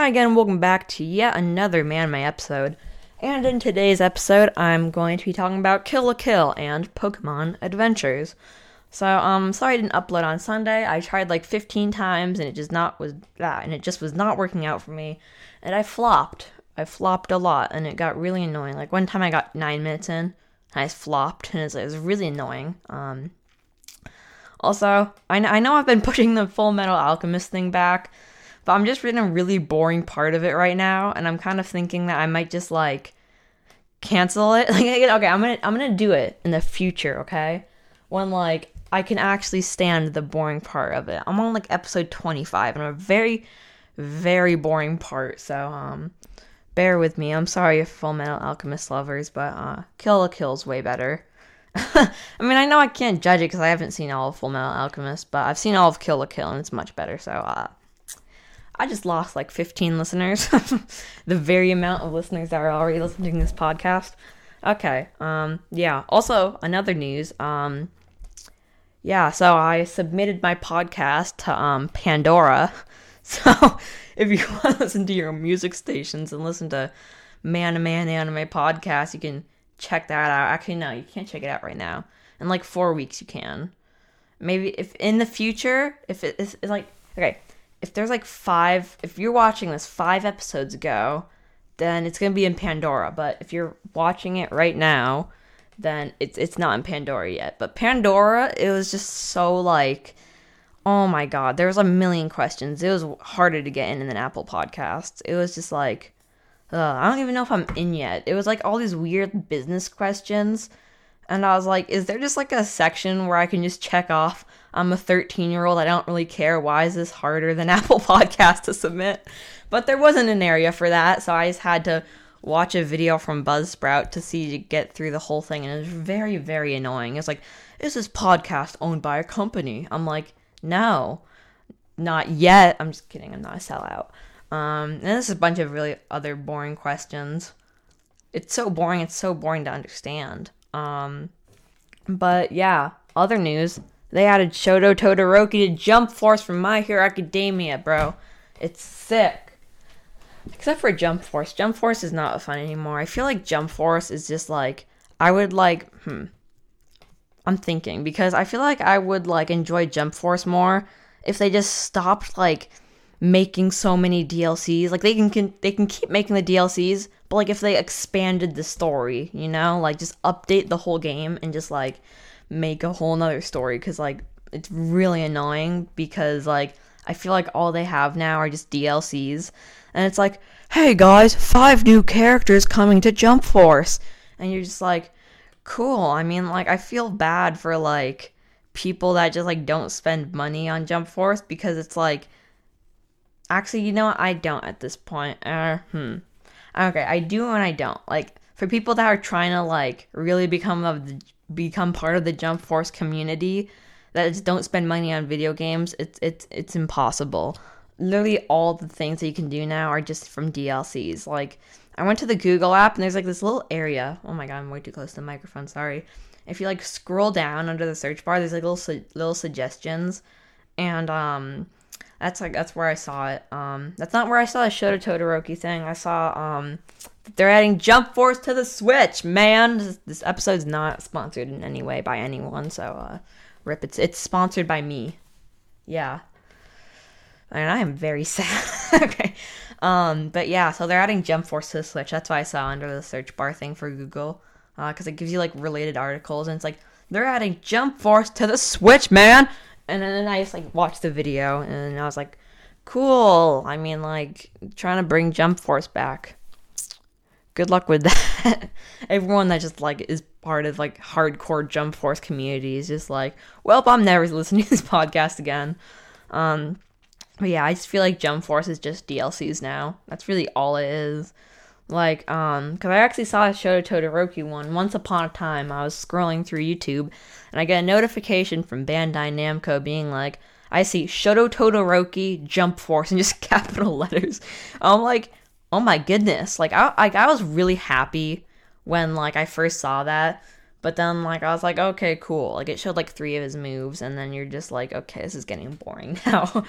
Hi again, welcome back to yet another Manime episode. And in today's episode, I'm going to be talking about Kill la Kill and Pokemon Adventures. So, um, sorry I didn't upload on Sunday. I tried like 15 times and it just not was that, and it just was not working out for me. And I flopped. I flopped a lot, and it got really annoying. Like one time, I got nine minutes in, and I flopped, and it was, it was really annoying. Um, also, I, I know I've been pushing the Full Metal Alchemist thing back, but I'm just in a really boring part of it right now, and I'm kind of thinking that I might just like cancel it. Like, okay, I'm gonna I'm gonna do it in the future. Okay, when like I can actually stand the boring part of it. I'm on like episode 25, and I'm a very very boring part. So um, bear with me. I'm sorry if Full Metal Alchemist lovers, but uh, Kill la Kill's way better. I mean, I know I can't judge it because I haven't seen all of Full Metal Alchemist, but I've seen all of Kill la Kill, and it's much better. So, uh, I just lost like 15 listeners, the very amount of listeners that are already listening to this podcast. Okay, um, yeah. Also, another news, um, yeah. So I submitted my podcast to um Pandora. So if you want to listen to your music stations and listen to Man to Man Anime podcast, you can check that out. Actually, no, you can't check it out right now. In like four weeks, you can. Maybe if in the future, if it is like okay, if there's like five, if you're watching this five episodes ago, then it's gonna be in Pandora. But if you're watching it right now, then it's it's not in Pandora yet. But Pandora, it was just so like, oh my god, there was a million questions. It was harder to get in than Apple Podcasts. It was just like uh, I don't even know if I'm in yet. It was like all these weird business questions. And I was like, is there just like a section where I can just check off I'm a 13 year old, I don't really care. Why is this harder than Apple Podcast to submit? But there wasn't an area for that, so I just had to watch a video from Buzzsprout to see to get through the whole thing, and it was very, very annoying. It's like, is this podcast owned by a company? I'm like, no, not yet. I'm just kidding. I'm not a sellout. Um, and this is a bunch of really other boring questions. It's so boring. It's so boring to understand. Um, but yeah, other news. They added Shoto Todoroki to Jump Force from My Hero Academia, bro. It's sick. Except for Jump Force. Jump Force is not fun anymore. I feel like Jump Force is just like I would like hmm. I'm thinking because I feel like I would like enjoy Jump Force more if they just stopped like making so many DLCs. Like they can, can they can keep making the DLCs, but like if they expanded the story, you know, like just update the whole game and just like make a whole nother story because like it's really annoying because like I feel like all they have now are just DLCs and it's like, hey guys, five new characters coming to Jump Force, and you're just like, cool. I mean, like I feel bad for like people that just like don't spend money on Jump Force because it's like Actually, you know what? I don't at this point. Uh, hmm. Okay, I do and I don't. Like for people that are trying to like really become of become part of the Jump Force community that don't spend money on video games, it's it's it's impossible. Literally all the things that you can do now are just from DLCs. Like I went to the Google app and there's like this little area. Oh my god, I'm way too close to the microphone. Sorry. If you like scroll down under the search bar, there's like little su- little suggestions, and um, that's like that's where I saw it. Um, that's not where I saw the Shoto Todoroki thing. I saw um, they're adding Jump Force to the Switch. Man, this, this episode's not sponsored in any way by anyone. So, uh, rip. It's it's sponsored by me. Yeah. And I am very sad. okay. Um, but yeah, so they're adding Jump Force to the Switch. That's why I saw under the search bar thing for Google. Because uh, it gives you like related articles, and it's like they're adding Jump Force to the Switch, man and then I just like watched the video and I was like, cool. I mean, like trying to bring Jump Force back. Good luck with that. Everyone that just like is part of like hardcore Jump Force community is just like, well, I'm never listening to this podcast again. Um, but yeah, I just feel like Jump Force is just DLCs now. That's really all it is. Like, um, because I actually saw a Shoto Todoroki one once upon a time. I was scrolling through YouTube and I get a notification from Bandai Namco being like, I see Shoto Todoroki Jump Force and just capital letters. I'm like, oh my goodness. Like, I, like, I was really happy when, like, I first saw that. But then, like, I was like, okay, cool. Like, it showed, like, three of his moves, and then you're just like, okay, this is getting boring now.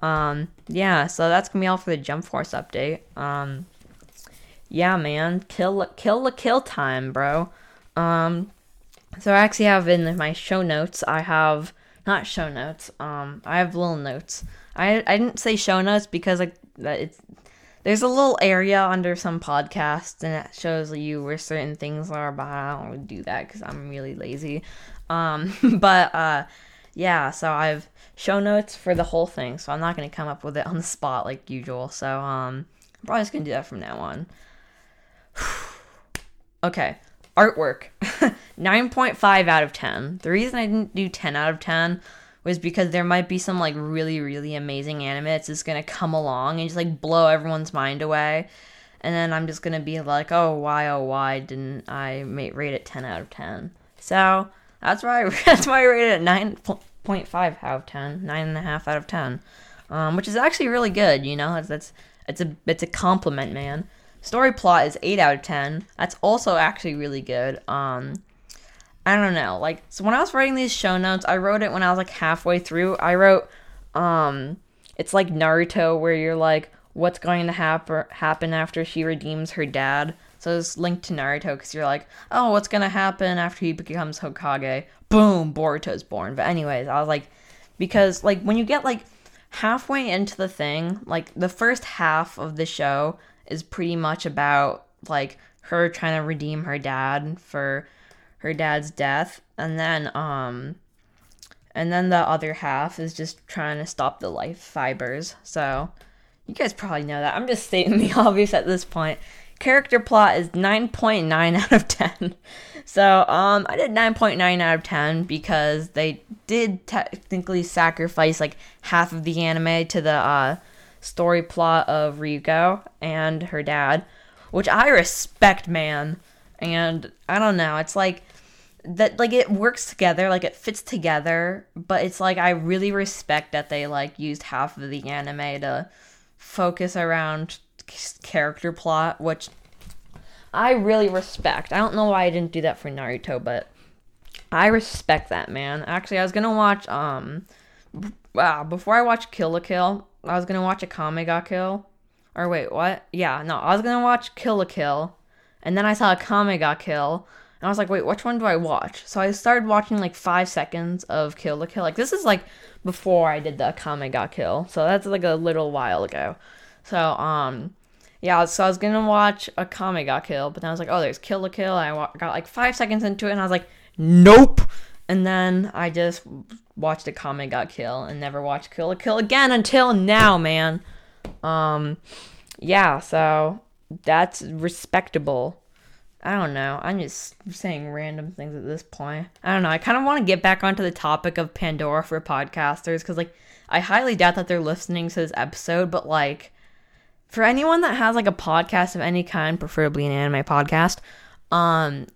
Um, yeah, so that's gonna be all for the Jump Force update. Um, yeah, man, kill kill the kill time, bro. Um, so I actually have in my show notes, I have not show notes. Um, I have little notes. I I didn't say show notes because like it's there's a little area under some podcasts and it shows you where certain things are, but I don't do that because I'm really lazy. Um, but uh, yeah, so I've show notes for the whole thing, so I'm not gonna come up with it on the spot like usual. So um, I'm probably just gonna do that from now on. okay, artwork. 9.5 out of 10. The reason I didn't do 10 out of 10 was because there might be some like really really amazing anime that's just gonna come along and just like blow everyone's mind away. And then i'm just gonna be like oh why oh why didn't i rate it 10 out of 10 so that's why I, that's why i rated it 9.5 out of 10 9.5 out of 10 um, which is actually really good you know? It's, that's it's a it's a compliment man story plot is 8 out of 10 that's also actually really good um I don't know. Like so when I was writing these show notes, I wrote it when I was like halfway through. I wrote um it's like Naruto where you're like what's going to happen happen after she redeems her dad. So it's linked to Naruto because you're like, oh, what's gonna happen after he becomes Hokage? Boom, Boruto's born. But anyways, I was like, because like when you get like halfway into the thing, like the first half of the show is pretty much about like her trying to redeem her dad for her dad's death. And then um and then the other half is just trying to stop the life fibers. So you guys probably know that. I'm just stating the obvious at this point. Character plot is 9.9 out of 10 so um i did 9.9 out of 10 because they did technically sacrifice like half of the anime to the uh story plot of ryuko and her dad which i respect man. And i don't know it's like that like it works together like it fits together but it's like i really respect that they like used half of the anime to focus around character plot which i really respect. I don't know why i didn't do that for naruto but i respect that man. Actually i was gonna watch um wow before i watch kill la kill i was gonna watch Akame ga Kill or wait what yeah no i was gonna watch kill a kill and then i saw Akame ga Kill and I was like, wait, which one do I watch? So I started watching like five seconds of Kill a Kill. Like this is like before I did the Akame ga Kill. So that's like a little while ago. So um yeah, so I was gonna watch Akame ga Kill, but then I was like, oh, there's Kill a Kill. I got like five seconds into it, and I was like, nope. And then I just watched Akame ga Kill and never watched Kill la Kill again until now, man. Um, yeah, so that's respectable. I don't know. I'm just saying random things at this point. I don't know. I kind of want to get back onto the topic of Pandora for podcasters because, like, I highly doubt that they're listening to this episode, but, like, for anyone that has, like, a podcast of any kind, preferably an anime podcast, um,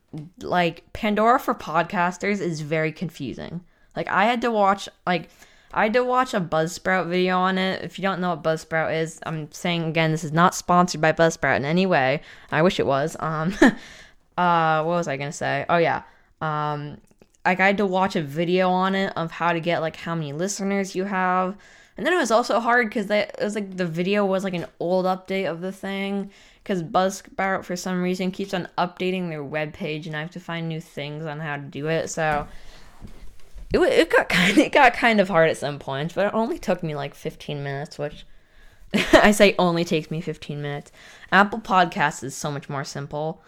like, Pandora for podcasters is very confusing. Like, I had to watch, like, I had to watch a Buzzsprout video on it. If you don't know what Buzzsprout is, I'm saying again, this is not sponsored by Buzzsprout in any way. I wish it was. Um, uh, what was I gonna say? Oh yeah. Um, like I had to watch a video on it of how to get like how many listeners you have, and then it was also hard because it was like the video was like an old update of the thing because Buzzsprout for some reason keeps on updating their web page, and I have to find new things on how to do it. So it, it got kind of, it got kind of hard at some points, but it only took me like 15 minutes, which I say only takes me 15 minutes. Apple Podcasts is so much more simple.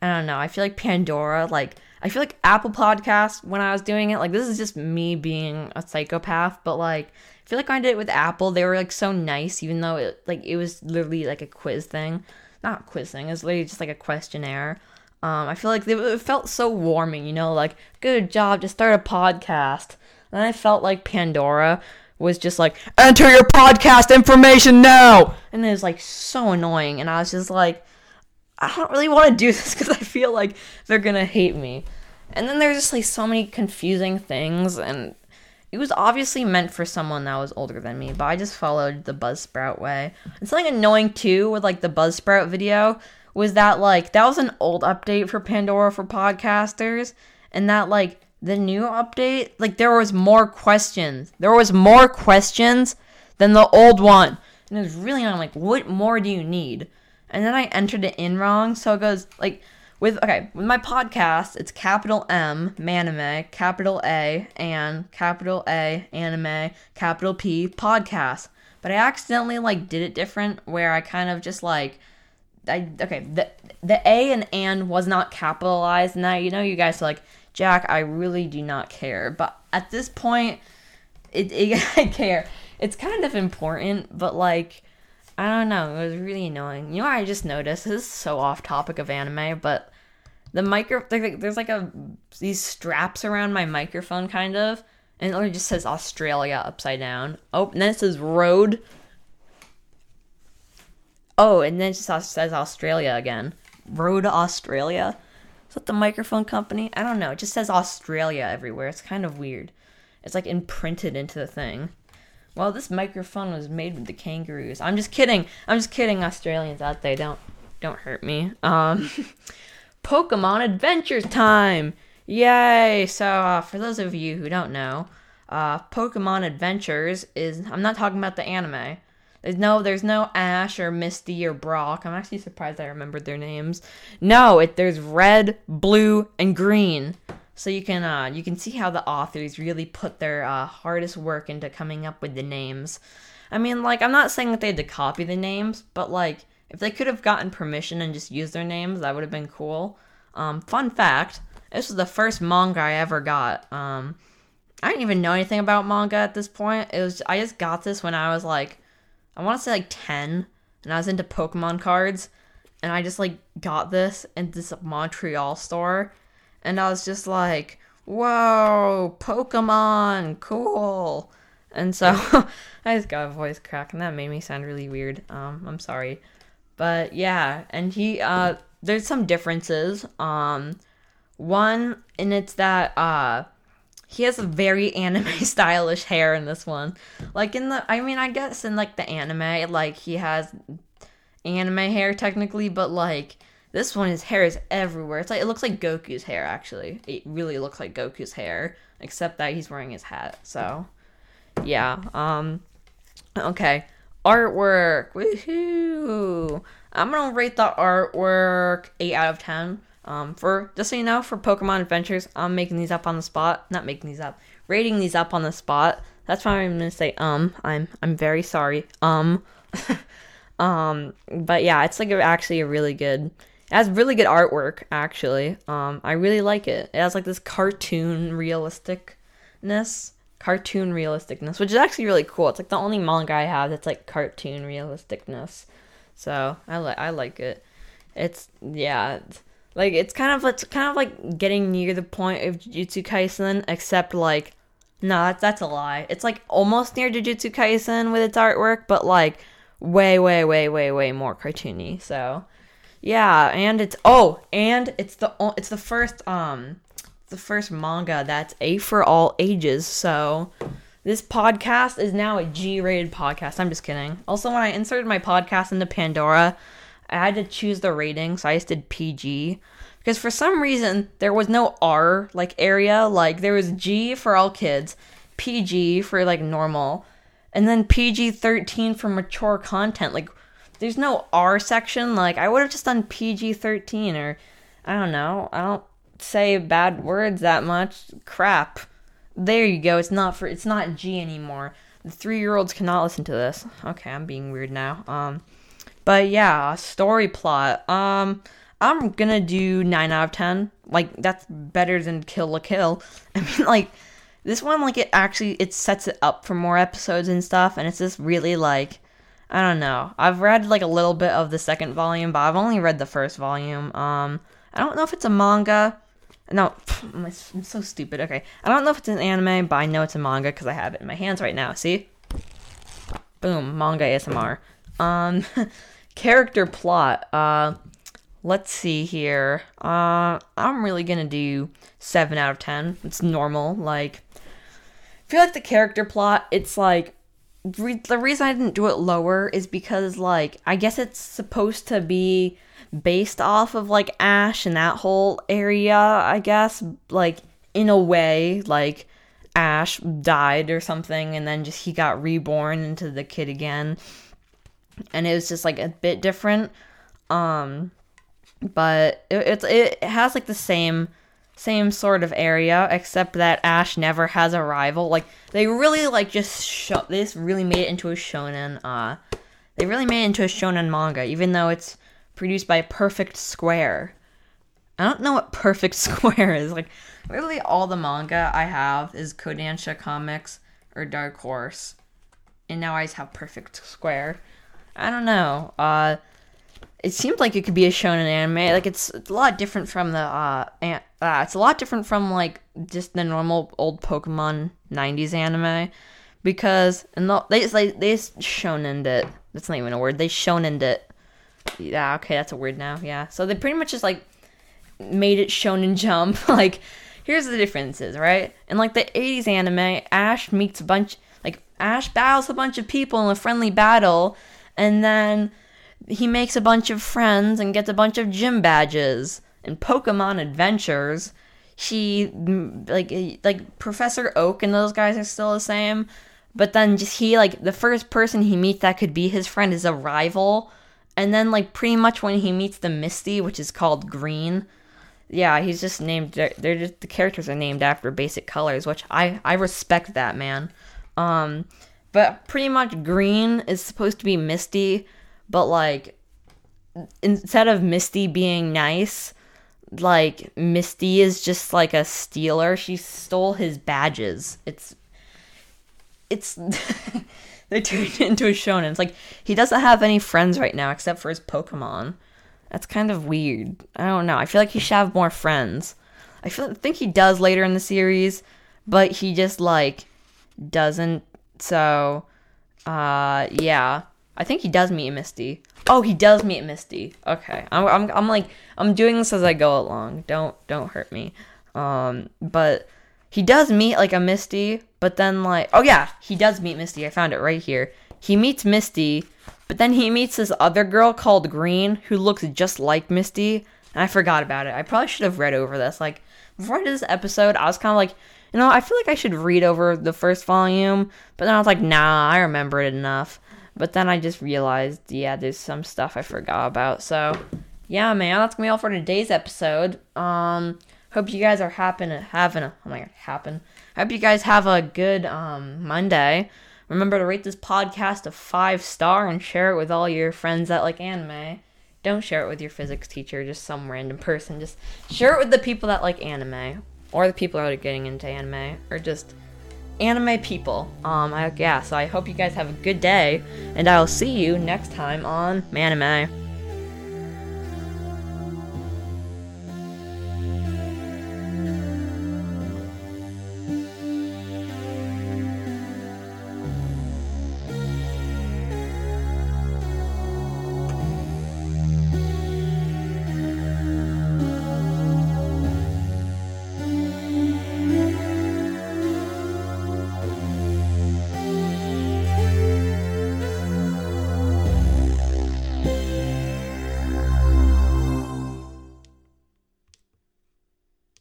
I don't know. I feel like Pandora, like I feel like Apple Podcasts when I was doing it, like this is just me being a psychopath, but like I feel like when I did it with Apple, they were like so nice, even though it like it was literally like a quiz thing, not quizzing. It's literally just like a questionnaire. Um, I feel like it felt so warming, you know, like good job to start a podcast. And I felt like Pandora was just like, enter your podcast information now, and it was like so annoying. And I was just like, I don't really want to do this because I feel like they're gonna hate me. And then there's just like so many confusing things, and it was obviously meant for someone that was older than me, but I just followed the Buzzsprout way. And something annoying too with like the Buzzsprout video was that like that was an old update for Pandora for podcasters and that like the new update like there was more questions. There was more questions than the old one. And it was really annoying. I'm like, what more do you need? And then I entered it in wrong, so it goes like with okay with my podcast it's capital m manime capital a and capital a anime capital p podcast. But i accidentally like did it different where i kind of just like i okay the the a and and was not capitalized. Now you know you guys are like jack i really do not care. But at this point it, it i care. It's kind of important but like I don't know. It was really annoying. You know, I just noticed? This is so off topic of anime, but the micro there's like a these straps around my microphone kind of and it just says australia upside down. Oh and then it says Rode. Oh and then it just says australia again. Rode australia? Is that the microphone company? I don't know it just says australia everywhere. It's kind of weird. It's like imprinted into the thing well this microphone was made with the kangaroos i'm just kidding i'm just kidding australians out there don't don't hurt me um Pokemon Adventures time! Yay! So, uh, for those of you who don't know, uh, Pokemon Adventures is. I'm not talking about the anime. There's no, there's no Ash or Misty or Brock. I'm actually surprised I remembered their names. No, it there's red, blue, and green. So you can uh, you can see how the authors really put their uh, hardest work into coming up with the names. I mean, like I'm not saying that they had to copy the names, but like if they could have gotten permission and just used their names, that would have been cool. Um, fun fact: this was the first manga I ever got. Um, I didn't even know anything about manga at this point. It was I just got this when I was like, I want to say like ten, and I was into Pokemon cards, and I just like got this in this Montreal store, and I was just like, whoa, Pokemon, cool. And so I just got a voice crack, and that made me sound really weird. Um, I'm sorry. But yeah, and he uh there's some differences. Um one and it's that uh he has a very anime stylish hair in this one. Like in the I mean I guess in like the anime like he has anime hair technically, but like this one his hair is everywhere. It's like it looks like Goku's hair actually. It really looks like Goku's hair except that he's wearing his hat. So yeah, um okay artwork. Woohoo! I'm gonna rate the artwork eight out of ten. Um, for just so you know, for Pokemon Adventures, I'm making these up on the spot. Not making these up, rating these up on the spot. That's why I'm gonna say um. I'm I'm very sorry. Um. um. But yeah, it's like actually a really good. Has really good artwork actually. Um. I really like it. It has like this cartoon realisticness cartoon realisticness, which is actually really cool. It's like the only manga I have that's like cartoon realisticness. So I like I like it. It's yeah, it's, like it's kind of it's kind of like getting near the point of Jujutsu Kaisen, except like no, that's that's a lie. It's like almost near Jujutsu Kaisen with its artwork, but like way way way way way more cartoony. So yeah, and it's oh, and it's the it's the first um the first manga that's A for all ages. So this podcast is now a G rated podcast. I'm just kidding. Also, when I inserted my podcast into Pandora, I had to choose the rating, so I just did PG. Because for some reason, there was no R like area. Like, there was G for all kids, PG for like normal, and then PG 13 for mature content. Like, there's no R section. Like, I would have just done PG 13 or I don't know. I don't say bad words that much. Crap. There you go. It's not for it's not G anymore. The three year olds cannot listen to this. Okay, I'm being weird now. Um but yeah, story plot. Um I'm gonna do nine out of ten. Like that's better than Kill a Kill. I mean like this one like it actually it sets it up for more episodes and stuff and it's just really like I don't know. I've read like a little bit of the second volume, but I've only read the first volume. Um I don't know if it's a manga. No, I'm so stupid. Okay, I don't know if it's an anime, but I know it's a manga because I have it in my hands right now. See? Boom, manga ASMR. Um, character plot. Uh, let's see here. Uh, I'm really gonna do seven out of ten. It's normal. Like, I feel like the character plot. It's like re- the reason I didn't do it lower is because like I guess it's supposed to be based off of like Ash and that whole area, I guess. Like in a way, like Ash died or something, and then just he got reborn into the kid again, and it was just like a bit different. Um, but it, it's it has like the same same sort of area, except that Ash never has a rival. Like they really like just show this really made it into a shonen. Uh, they really made it into a shonen manga, even though it's produced by Perfect Square. I don't know what Perfect Square is. Like literally all the manga I have is Kodansha Comics or Dark Horse, and now I just have Perfect Square. I don't know. Uh, it seems like it could be a shonen anime. Like it's, it's a lot different from the uh, an- uh, it's a lot different from like just the normal old Pokemon '90s anime because and the, they they they shonen it. That's not even a word. They shonen it. Yeah, okay, that's a word now. Yeah, so they pretty much just like made it shonen jump. like, here's the differences, right? In like the '80s anime, Ash meets a bunch like Ash battles a bunch of people in a friendly battle, and then he makes a bunch of friends and gets a bunch of gym badges. and Pokemon Adventures, She like like Professor Oak and those guys are still the same, but then just he like the first person he meets that could be his friend is a rival, and then like pretty much when he meets the Misty, which is called Green, yeah, he's just named. They're, they're just the characters are named after basic colors, which I I respect that man. Um, but pretty much Green is supposed to be Misty, but like instead of Misty being nice, like Misty is just like a stealer. She stole his badges. It's it's they turned it into a shonen. It's like he doesn't have any friends right now except for his Pokemon. That's kind of weird. I don't know. I feel like he should have more friends. I feel I think he does later in the series, but he just like doesn't. So, uh, yeah. I think he does meet Misty. Oh, he does meet Misty. Okay, I'm, I'm, I'm like, I'm doing this as I go along. Don't, don't hurt me. Um, but he does meet like a Misty, but then like, oh yeah, he does meet Misty. I found it right here. He meets Misty, but then he meets this other girl called Green who looks just like Misty, and I forgot about it. I probably should have read over this. Like before I did this episode, I was kind of like, you know, I feel like I should read over the first volume, but then I was like, nah, I remember it enough. But then I just realized, yeah, there's some stuff I forgot about. So, yeah, man, that's gonna be all for today's episode. Um, hope you guys are happen having a oh my god, happen. Hope you guys have a good um Monday. Remember to rate this podcast a five star and share it with all your friends that like anime. Don't share it with your physics teacher, just some random person. Just share it with the people that like anime, or the people that are getting into anime, or just anime people. Um, I, yeah, so I hope you guys have a good day, and I'll see you next time on Manime.